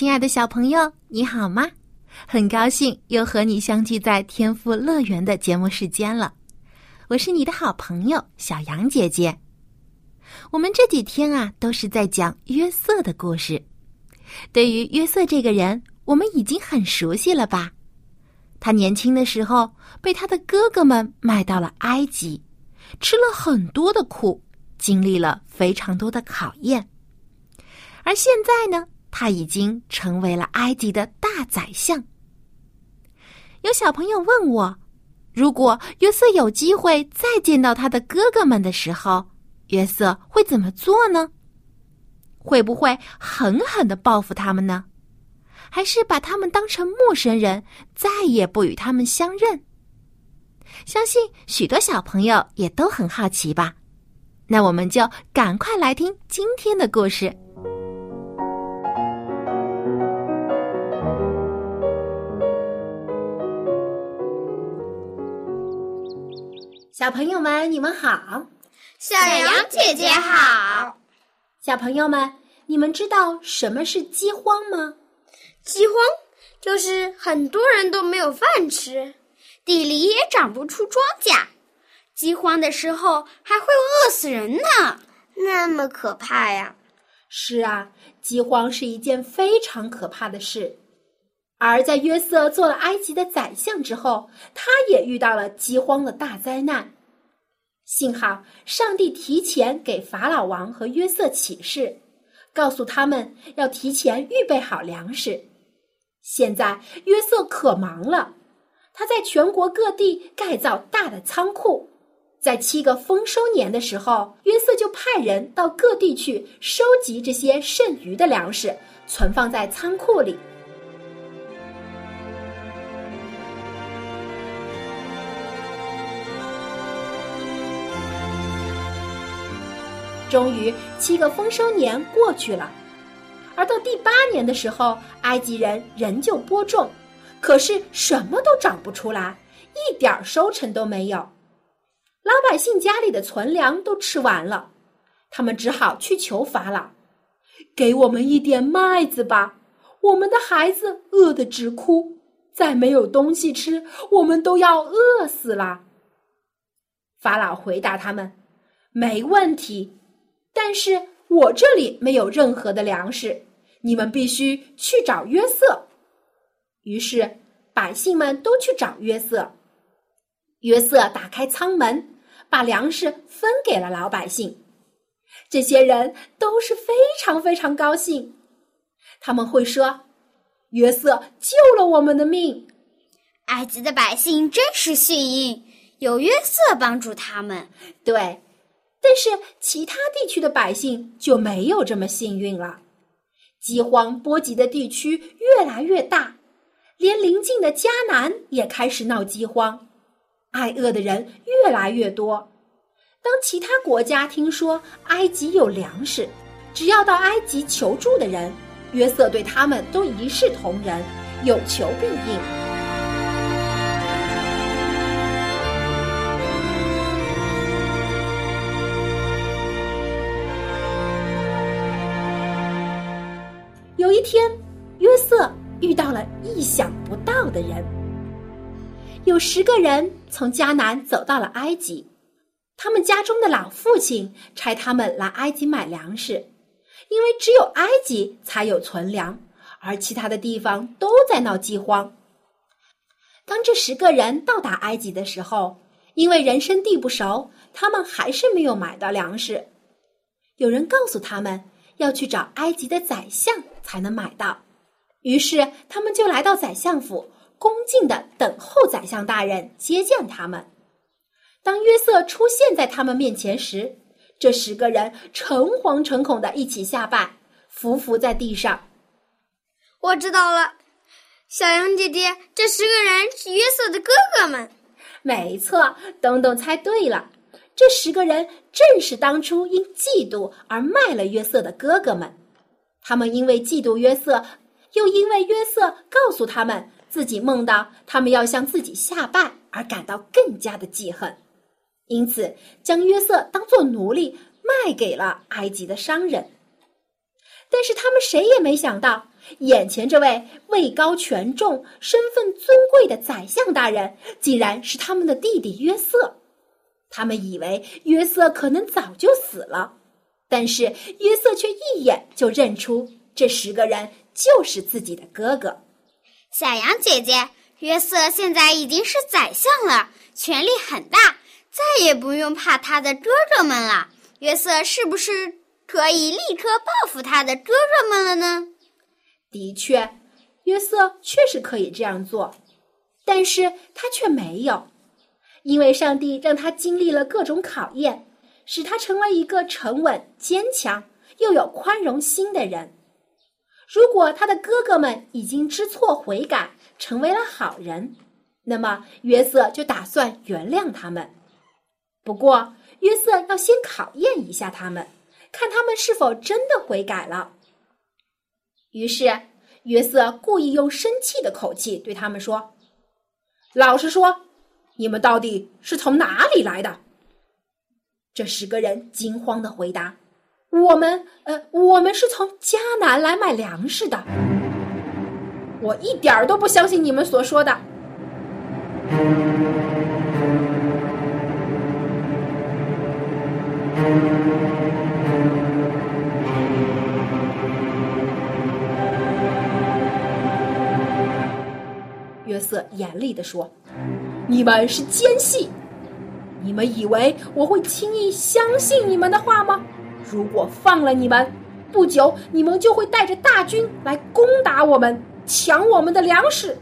亲爱的小朋友，你好吗？很高兴又和你相聚在天赋乐园的节目时间了。我是你的好朋友小杨姐姐。我们这几天啊，都是在讲约瑟的故事。对于约瑟这个人，我们已经很熟悉了吧？他年轻的时候被他的哥哥们卖到了埃及，吃了很多的苦，经历了非常多的考验。而现在呢？他已经成为了埃及的大宰相。有小朋友问我，如果约瑟有机会再见到他的哥哥们的时候，约瑟会怎么做呢？会不会狠狠的报复他们呢？还是把他们当成陌生人，再也不与他们相认？相信许多小朋友也都很好奇吧。那我们就赶快来听今天的故事。小朋友们，你们好！小羊姐姐好！小朋友们，你们知道什么是饥荒吗？饥荒就是很多人都没有饭吃，地里也长不出庄稼。饥荒的时候还会饿死人呢，那么可怕呀！是啊，饥荒是一件非常可怕的事。而在约瑟做了埃及的宰相之后，他也遇到了饥荒的大灾难。幸好上帝提前给法老王和约瑟启示，告诉他们要提前预备好粮食。现在约瑟可忙了，他在全国各地盖造大的仓库。在七个丰收年的时候，约瑟就派人到各地去收集这些剩余的粮食，存放在仓库里。终于，七个丰收年过去了，而到第八年的时候，埃及人仍旧播种，可是什么都长不出来，一点收成都没有。老百姓家里的存粮都吃完了，他们只好去求法老，给我们一点麦子吧，我们的孩子饿得直哭，再没有东西吃，我们都要饿死了。法老回答他们：“没问题。”但是我这里没有任何的粮食，你们必须去找约瑟。于是百姓们都去找约瑟。约瑟打开舱门，把粮食分给了老百姓。这些人都是非常非常高兴，他们会说：“约瑟救了我们的命。”埃及的百姓真是幸运，有约瑟帮助他们。对。但是其他地区的百姓就没有这么幸运了，饥荒波及的地区越来越大，连邻近的迦南也开始闹饥荒，挨饿的人越来越多。当其他国家听说埃及有粮食，只要到埃及求助的人，约瑟对他们都一视同仁，有求必应。不到的人。有十个人从迦南走到了埃及，他们家中的老父亲差他们来埃及买粮食，因为只有埃及才有存粮，而其他的地方都在闹饥荒。当这十个人到达埃及的时候，因为人生地不熟，他们还是没有买到粮食。有人告诉他们。要去找埃及的宰相才能买到，于是他们就来到宰相府，恭敬的等候宰相大人接见他们。当约瑟出现在他们面前时，这十个人诚惶诚恐的一起下拜，伏伏在地上。我知道了，小羊姐姐，这十个人是约瑟的哥哥们。没错，东东猜对了，这十个人正是当初因嫉妒而卖了约瑟的哥哥们。他们因为嫉妒约瑟，又因为约瑟告诉他们自己梦到他们要向自己下拜而感到更加的记恨，因此将约瑟当做奴隶卖给了埃及的商人。但是他们谁也没想到，眼前这位位高权重、身份尊贵的宰相大人，竟然是他们的弟弟约瑟。他们以为约瑟可能早就死了。但是约瑟却一眼就认出这十个人就是自己的哥哥。小羊姐姐，约瑟现在已经是宰相了，权力很大，再也不用怕他的哥哥们了。约瑟是不是可以立刻报复他的哥哥们了呢？的确，约瑟确实可以这样做，但是他却没有，因为上帝让他经历了各种考验。使他成为一个沉稳、坚强又有宽容心的人。如果他的哥哥们已经知错悔改，成为了好人，那么约瑟就打算原谅他们。不过，约瑟要先考验一下他们，看他们是否真的悔改了。于是，约瑟故意用生气的口气对他们说：“老实说，你们到底是从哪里来的？”这十个人惊慌的回答：“我们，呃，我们是从迦南来买粮食的。我一点儿都不相信你们所说的。”约瑟严厉的说：“你们是奸细！”你们以为我会轻易相信你们的话吗？如果放了你们，不久你们就会带着大军来攻打我们，抢我们的粮食。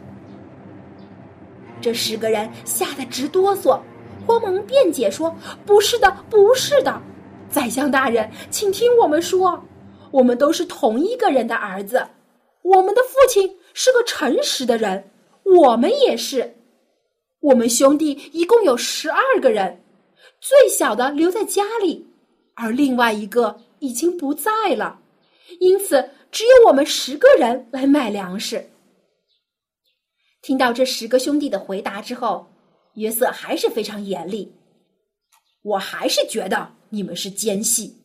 这十个人吓得直哆嗦，慌忙辩解说：“不是的，不是的，宰相大人，请听我们说，我们都是同一个人的儿子，我们的父亲是个诚实的人，我们也是。”我们兄弟一共有十二个人，最小的留在家里，而另外一个已经不在了，因此只有我们十个人来买粮食。听到这十个兄弟的回答之后，约瑟还是非常严厉。我还是觉得你们是奸细，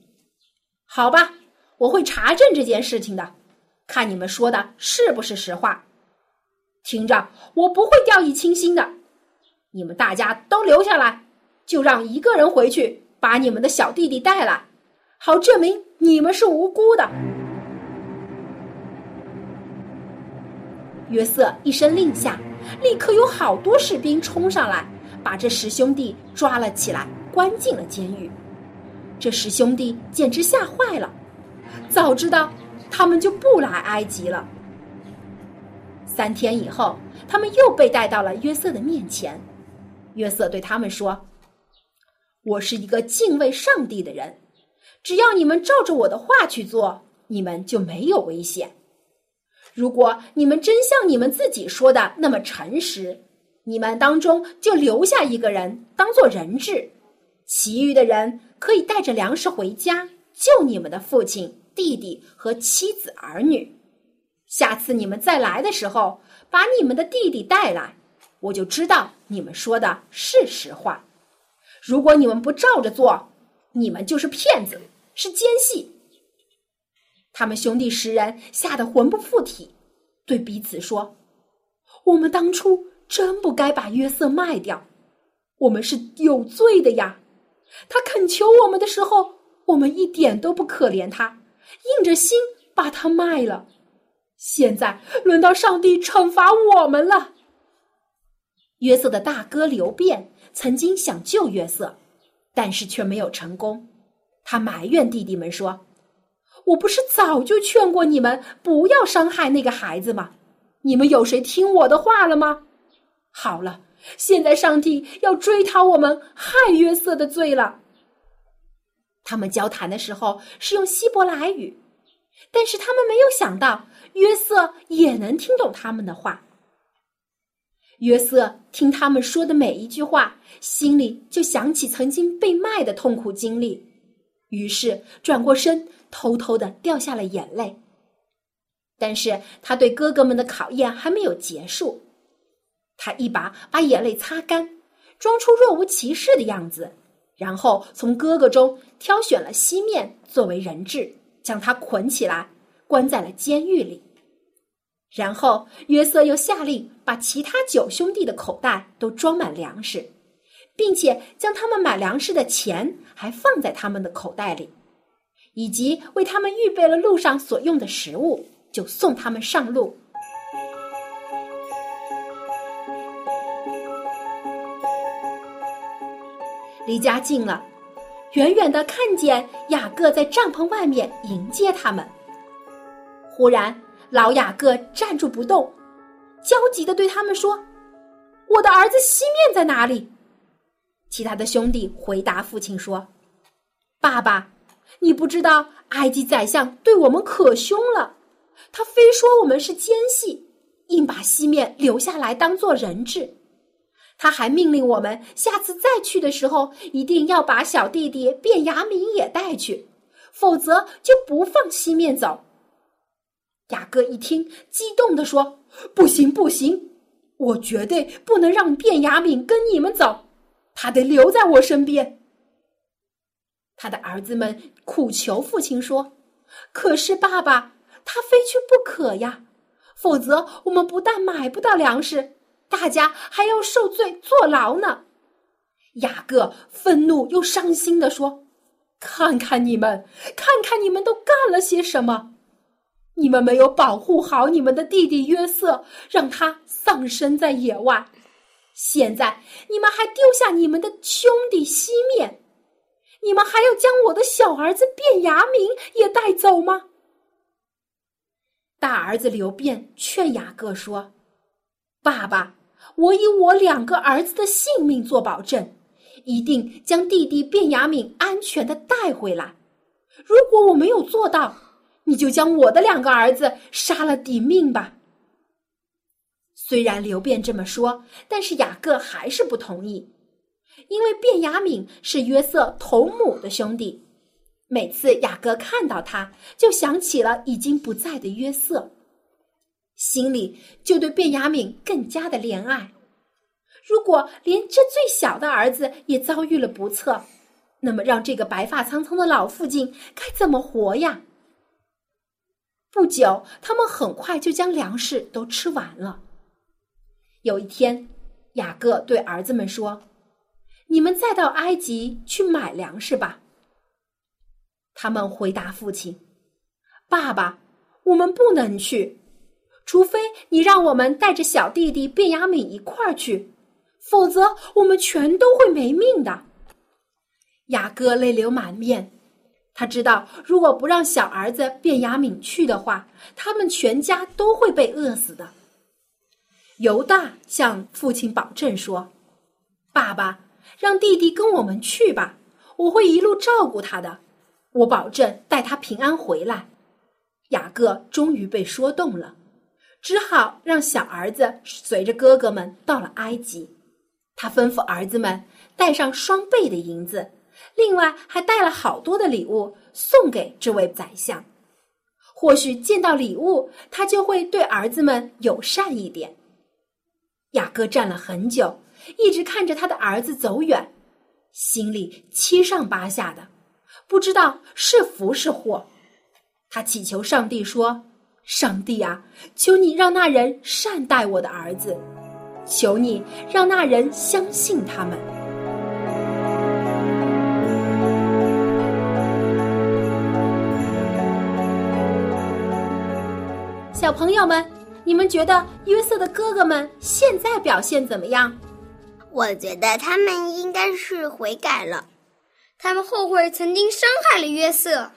好吧，我会查证这件事情的，看你们说的是不是实话。听着，我不会掉以轻心的。你们大家都留下来，就让一个人回去把你们的小弟弟带来，好证明你们是无辜的。约瑟一声令下，立刻有好多士兵冲上来，把这十兄弟抓了起来，关进了监狱。这十兄弟简直吓坏了，早知道他们就不来埃及了。三天以后，他们又被带到了约瑟的面前。约瑟对他们说：“我是一个敬畏上帝的人，只要你们照着我的话去做，你们就没有危险。如果你们真像你们自己说的那么诚实，你们当中就留下一个人当做人质，其余的人可以带着粮食回家救你们的父亲、弟弟和妻子儿女。下次你们再来的时候，把你们的弟弟带来。”我就知道你们说的是实话。如果你们不照着做，你们就是骗子，是奸细。他们兄弟十人吓得魂不附体，对彼此说：“我们当初真不该把约瑟卖掉，我们是有罪的呀。他恳求我们的时候，我们一点都不可怜他，硬着心把他卖了。现在轮到上帝惩罚我们了。”约瑟的大哥刘辩曾经想救约瑟，但是却没有成功。他埋怨弟弟们说：“我不是早就劝过你们不要伤害那个孩子吗？你们有谁听我的话了吗？”好了，现在上帝要追讨我们害约瑟的罪了。他们交谈的时候是用希伯来语，但是他们没有想到约瑟也能听懂他们的话。约瑟听他们说的每一句话，心里就想起曾经被卖的痛苦经历，于是转过身，偷偷的掉下了眼泪。但是他对哥哥们的考验还没有结束，他一把把眼泪擦干，装出若无其事的样子，然后从哥哥中挑选了西面作为人质，将他捆起来，关在了监狱里。然后约瑟又下令把其他九兄弟的口袋都装满粮食，并且将他们买粮食的钱还放在他们的口袋里，以及为他们预备了路上所用的食物，就送他们上路。离家近了，远远的看见雅各在帐篷外面迎接他们。忽然。老雅各站住不动，焦急的对他们说：“我的儿子西面在哪里？”其他的兄弟回答父亲说：“爸爸，你不知道埃及宰相对我们可凶了，他非说我们是奸细，硬把西面留下来当做人质。他还命令我们下次再去的时候，一定要把小弟弟卞雅敏也带去，否则就不放西面走。”雅各一听，激动地说：“不行，不行！我绝对不能让卞雅敏跟你们走，他得留在我身边。”他的儿子们苦求父亲说：“可是爸爸，他非去不可呀！否则我们不但买不到粮食，大家还要受罪坐牢呢。”雅各愤怒又伤心地说：“看看你们，看看你们都干了些什么！”你们没有保护好你们的弟弟约瑟，让他丧生在野外。现在你们还丢下你们的兄弟西面，你们还要将我的小儿子卞雅明也带走吗？大儿子刘辩劝雅各说：“爸爸，我以我两个儿子的性命做保证，一定将弟弟卞雅敏安全的带回来。如果我没有做到，”你就将我的两个儿子杀了抵命吧。虽然刘辩这么说，但是雅各还是不同意，因为卞雅敏是约瑟同母的兄弟。每次雅各看到他，就想起了已经不在的约瑟，心里就对卞雅敏更加的怜爱。如果连这最小的儿子也遭遇了不测，那么让这个白发苍苍的老父亲该怎么活呀？不久，他们很快就将粮食都吃完了。有一天，雅各对儿子们说：“你们再到埃及去买粮食吧。”他们回答父亲：“爸爸，我们不能去，除非你让我们带着小弟弟卞雅敏一块儿去，否则我们全都会没命的。”雅各泪流满面。他知道，如果不让小儿子卞雅敏去的话，他们全家都会被饿死的。犹大向父亲保证说：“爸爸，让弟弟跟我们去吧，我会一路照顾他的，我保证带他平安回来。”雅各终于被说动了，只好让小儿子随着哥哥们到了埃及。他吩咐儿子们带上双倍的银子。另外还带了好多的礼物送给这位宰相，或许见到礼物，他就会对儿子们友善一点。雅各站了很久，一直看着他的儿子走远，心里七上八下的，不知道是福是祸。他祈求上帝说：“上帝啊，求你让那人善待我的儿子，求你让那人相信他们。”小朋友们，你们觉得约瑟的哥哥们现在表现怎么样？我觉得他们应该是悔改了，他们后悔曾经伤害了约瑟，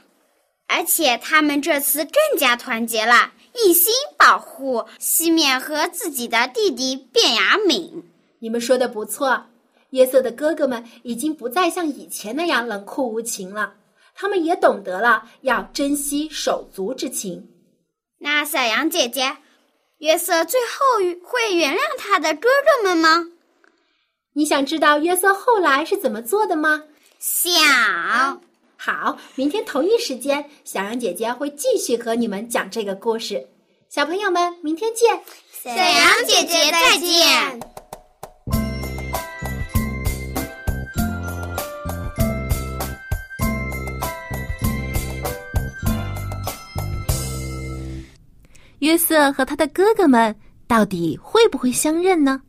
而且他们这次更加团结了，一心保护西面和自己的弟弟卞雅敏。你们说的不错，约瑟的哥哥们已经不再像以前那样冷酷无情了，他们也懂得了要珍惜手足之情。那小羊姐姐，约瑟最后会原谅他的哥哥们吗？你想知道约瑟后来是怎么做的吗？想。好，明天同一时间，小羊姐姐会继续和你们讲这个故事。小朋友们，明天见！小羊姐姐再见。约瑟和他的哥哥们到底会不会相认呢？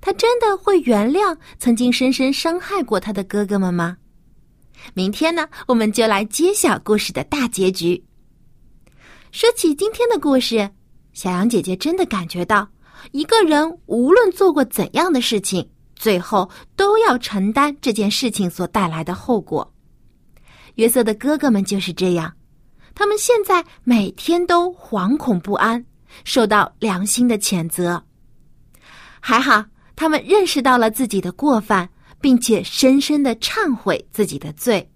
他真的会原谅曾经深深伤害过他的哥哥们吗？明天呢，我们就来揭晓故事的大结局。说起今天的故事，小羊姐姐真的感觉到，一个人无论做过怎样的事情，最后都要承担这件事情所带来的后果。约瑟的哥哥们就是这样，他们现在每天都惶恐不安，受到良心的谴责。还好，他们认识到了自己的过犯。并且深深的忏悔自己的罪，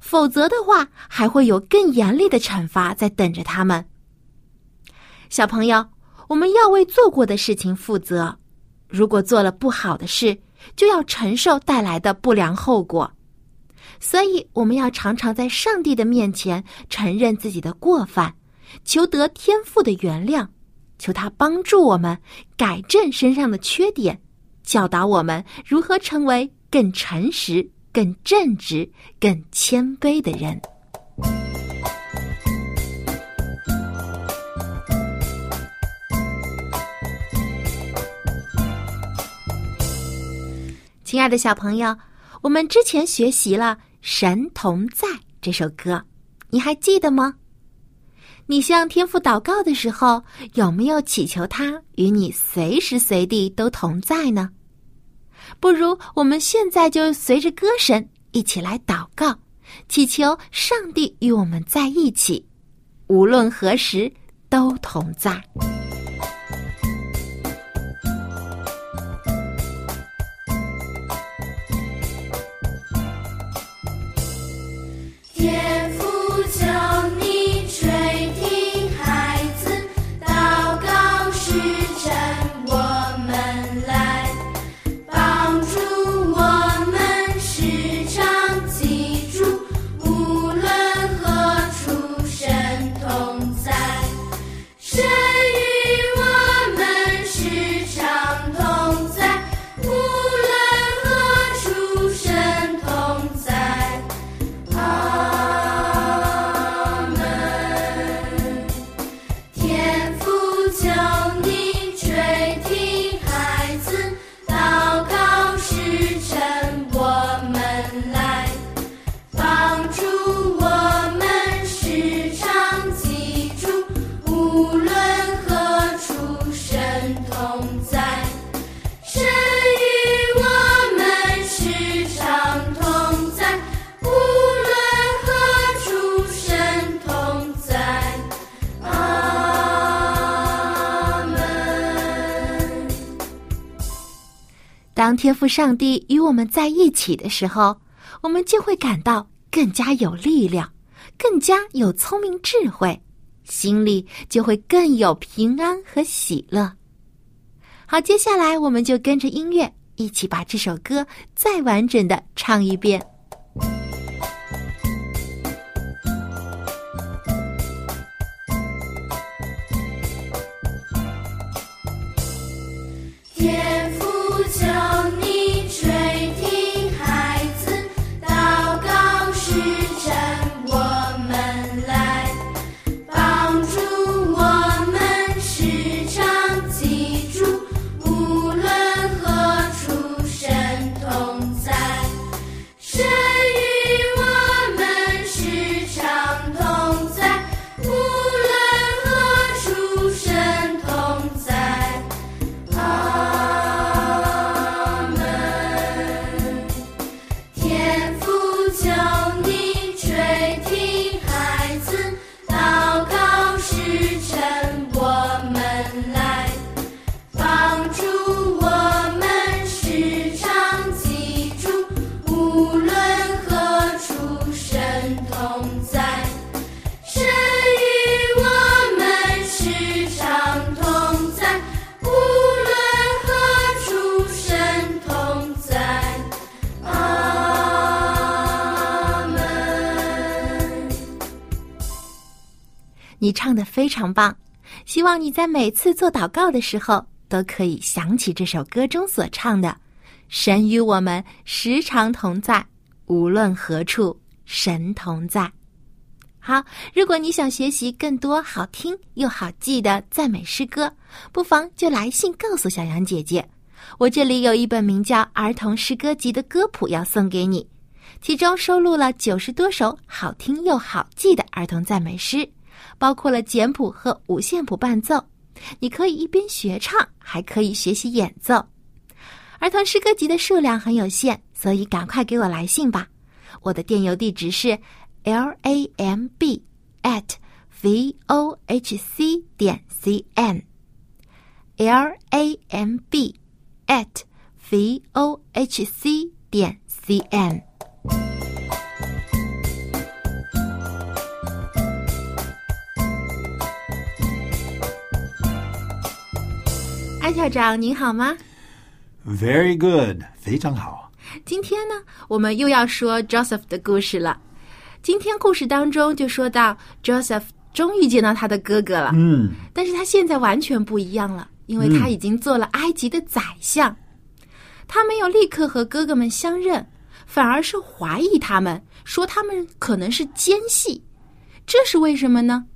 否则的话，还会有更严厉的惩罚在等着他们。小朋友，我们要为做过的事情负责，如果做了不好的事，就要承受带来的不良后果。所以，我们要常常在上帝的面前承认自己的过犯，求得天父的原谅，求他帮助我们改正身上的缺点。教导我们如何成为更诚实、更正直、更谦卑的人。亲爱的小朋友，我们之前学习了《神同在》这首歌，你还记得吗？你向天父祷告的时候，有没有祈求他与你随时随地都同在呢？不如我们现在就随着歌声一起来祷告，祈求上帝与我们在一起，无论何时都同在。天赋上帝与我们在一起的时候，我们就会感到更加有力量，更加有聪明智慧，心里就会更有平安和喜乐。好，接下来我们就跟着音乐一起把这首歌再完整的唱一遍。你唱的非常棒，希望你在每次做祷告的时候都可以想起这首歌中所唱的：“神与我们时常同在，无论何处，神同在。”好，如果你想学习更多好听又好记的赞美诗歌，不妨就来信告诉小杨姐姐。我这里有一本名叫《儿童诗歌集》的歌谱要送给你，其中收录了九十多首好听又好记的儿童赞美诗，包括了简谱和五线谱伴奏。你可以一边学唱，还可以学习演奏。儿童诗歌集的数量很有限，所以赶快给我来信吧。我的电邮地址是。l a m b at v o h c 点 c n，l a m b at v o h c 点 c n。安校长您好吗？Very good，非常好。今天呢，我们又要说 Joseph 的故事了。今天故事当中就说到，Joseph 终于见到他的哥哥了。嗯，但是他现在完全不一样了，因为他已经做了埃及的宰相。他没有立刻和哥哥们相认，反而是怀疑他们，说他们可能是奸细。这是为什么呢？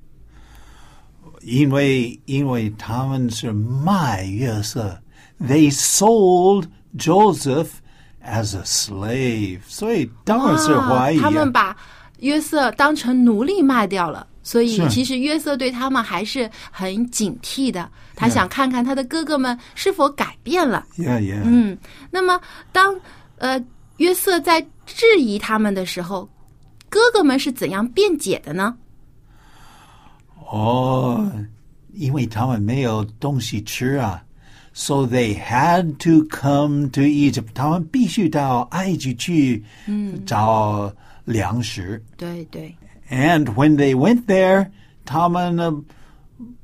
因为因为他们是卖约瑟，They sold Joseph as a slave，所以当然是怀疑。他们把约瑟当成奴隶卖掉了，所以其实约瑟对他们还是很警惕的。他想看看他的哥哥们是否改变了。Yeah, yeah. 嗯，那么当呃约瑟在质疑他们的时候，哥哥们是怎样辩解的呢？哦，因为他们没有东西吃啊，so they had to come to Egypt。他们必须到埃及去找。粮食。对对。And when they went there，他们呢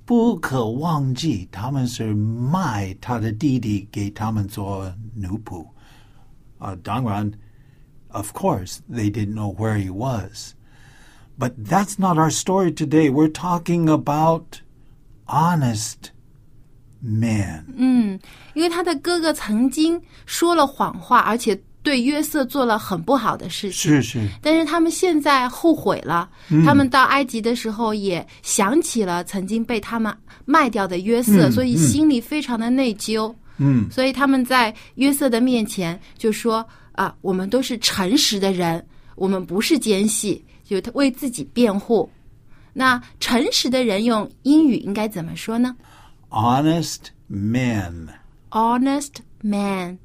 不可忘记，他们是卖他的弟弟给他们做奴仆。啊，当然，of course they didn't know where he was. But that's not our story today. We're talking about honest men. 嗯，因为他的哥哥曾经说了谎话，而且对约瑟做了很不好的事情，是是。但是他们现在后悔了。他们到埃及的时候也想起了曾经被他们卖掉的约瑟，所以心里非常的内疚。嗯，所以他们在约瑟的面前就说：“啊，我们都是诚实的人，我们不是奸细。”就他为自己辩护。那诚实的人用英语应该怎么说呢？Honest man. Honest man.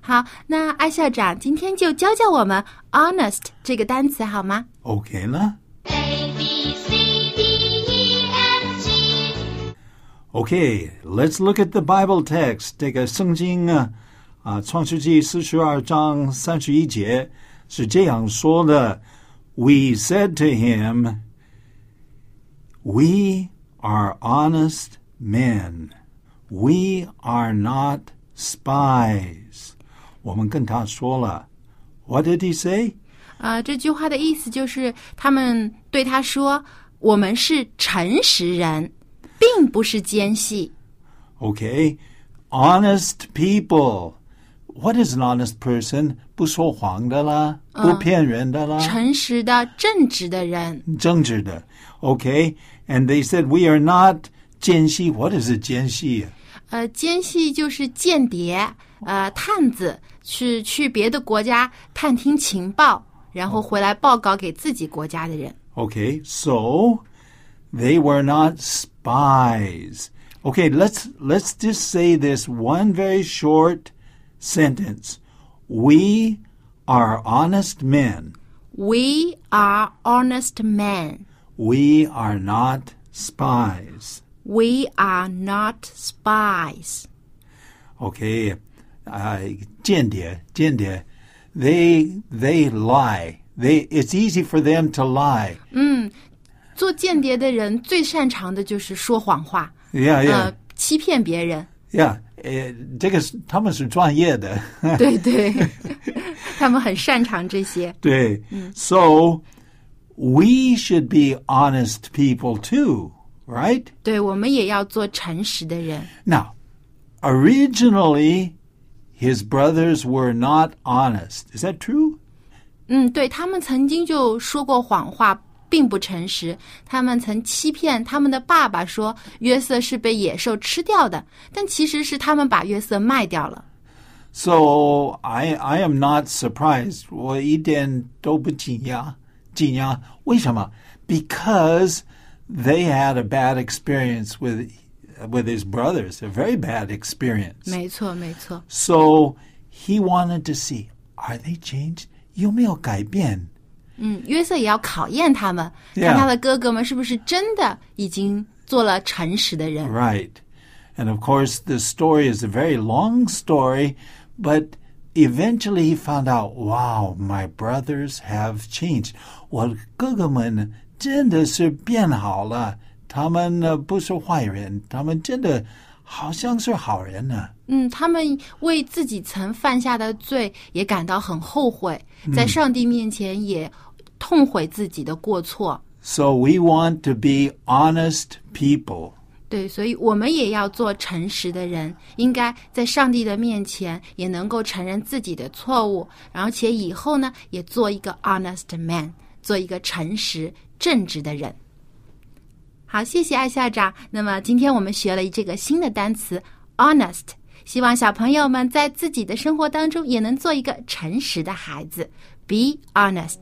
好，那艾校长今天就教教我们 “honest” 这个单词好吗？OK 呢？A B C D E F G。OK，let's look at the Bible text。这个圣经啊，啊，《创世纪》四十二章三十一节是这样说的 ：“We said to him, We are honest men. We are not spies.” 我们跟他说了，What did he say？啊，这句话的意思就是他们对他说：“我们是诚实人，并不是奸细。” OK，honest people。What is an honest person？ 不说谎的啦，不骗人的啦，诚实的、正直的人。正直的。OK，and they said we are not 奸细。What is 奸细？呃，奸细就是间谍，呃，探子。是去别的国家探听情报，然后回来报告给自己国家的人。Okay, so they were not spies. Okay, let's let's just say this one very short sentence. We are honest men. We are honest men. We are not spies. We are not spies. Okay, 啊，间谍，间谍，they they lie. They it's easy for them to lie. 嗯，做间谍的人最擅长的就是说谎话。Yeah, yeah. 呃，欺骗别人。Yeah， 呃，这个是他们是专业的。对对，他们很擅长这些。对，So we should be honest people too, right? 对，我们也要做诚实的人。 Now, originally, his brothers were not honest. Is that true? 嗯，对他们曾经就说过谎话， 并不诚实。他们曾欺骗他们的爸爸说约瑟是被野兽吃掉的，但其实是他们把约瑟卖掉了。 So I I am not surprised. 我一点都不惊讶，惊讶。为什么？Because they had a bad experience with with his brothers, a very bad experience. 没错，没错。 So he wanted to see are they changed? 有没有改变？ 嗯，约瑟也要考验他们 Yeah. 看他的哥哥们是不是真的已经做了诚实的人。 Right. And of course, the story is a very long story, but eventually he found out, wow, my brothers have changed. 我哥哥们真的是变好了。他们呢不是坏人，他们真的 好像是好人呢。嗯，他们为自己曾犯下的罪也感到很后悔，在上帝面前也痛悔自己的过错。So we want to be honest people. 对，所以我们也要做诚实的人，应该在上帝的面前也能够承认自己的错误，而且以后呢，也做一个 honest man，做一个诚实正直的人。好，谢谢艾校长。那么今天我们学了这个新的单词 honest，希望小朋友们在自己的生活当中也能做一个诚实的孩子，be honest。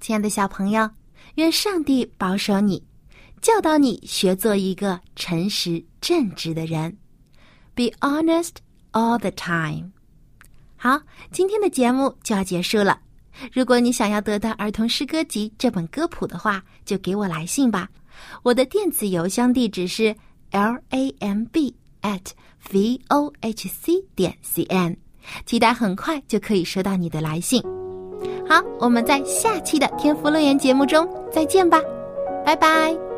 亲爱的小朋友，愿上帝保守你，教导你学做一个诚实正直的人。Be honest all the time。好，今天的节目就要结束了。如果你想要得到儿童诗歌集这本歌谱的话，就给我来信吧。我的电子邮箱地址是 l a m b at v o h c 点 c n，期待很快就可以收到你的来信。好，我们在下期的天赋乐园节目中再见吧，拜拜。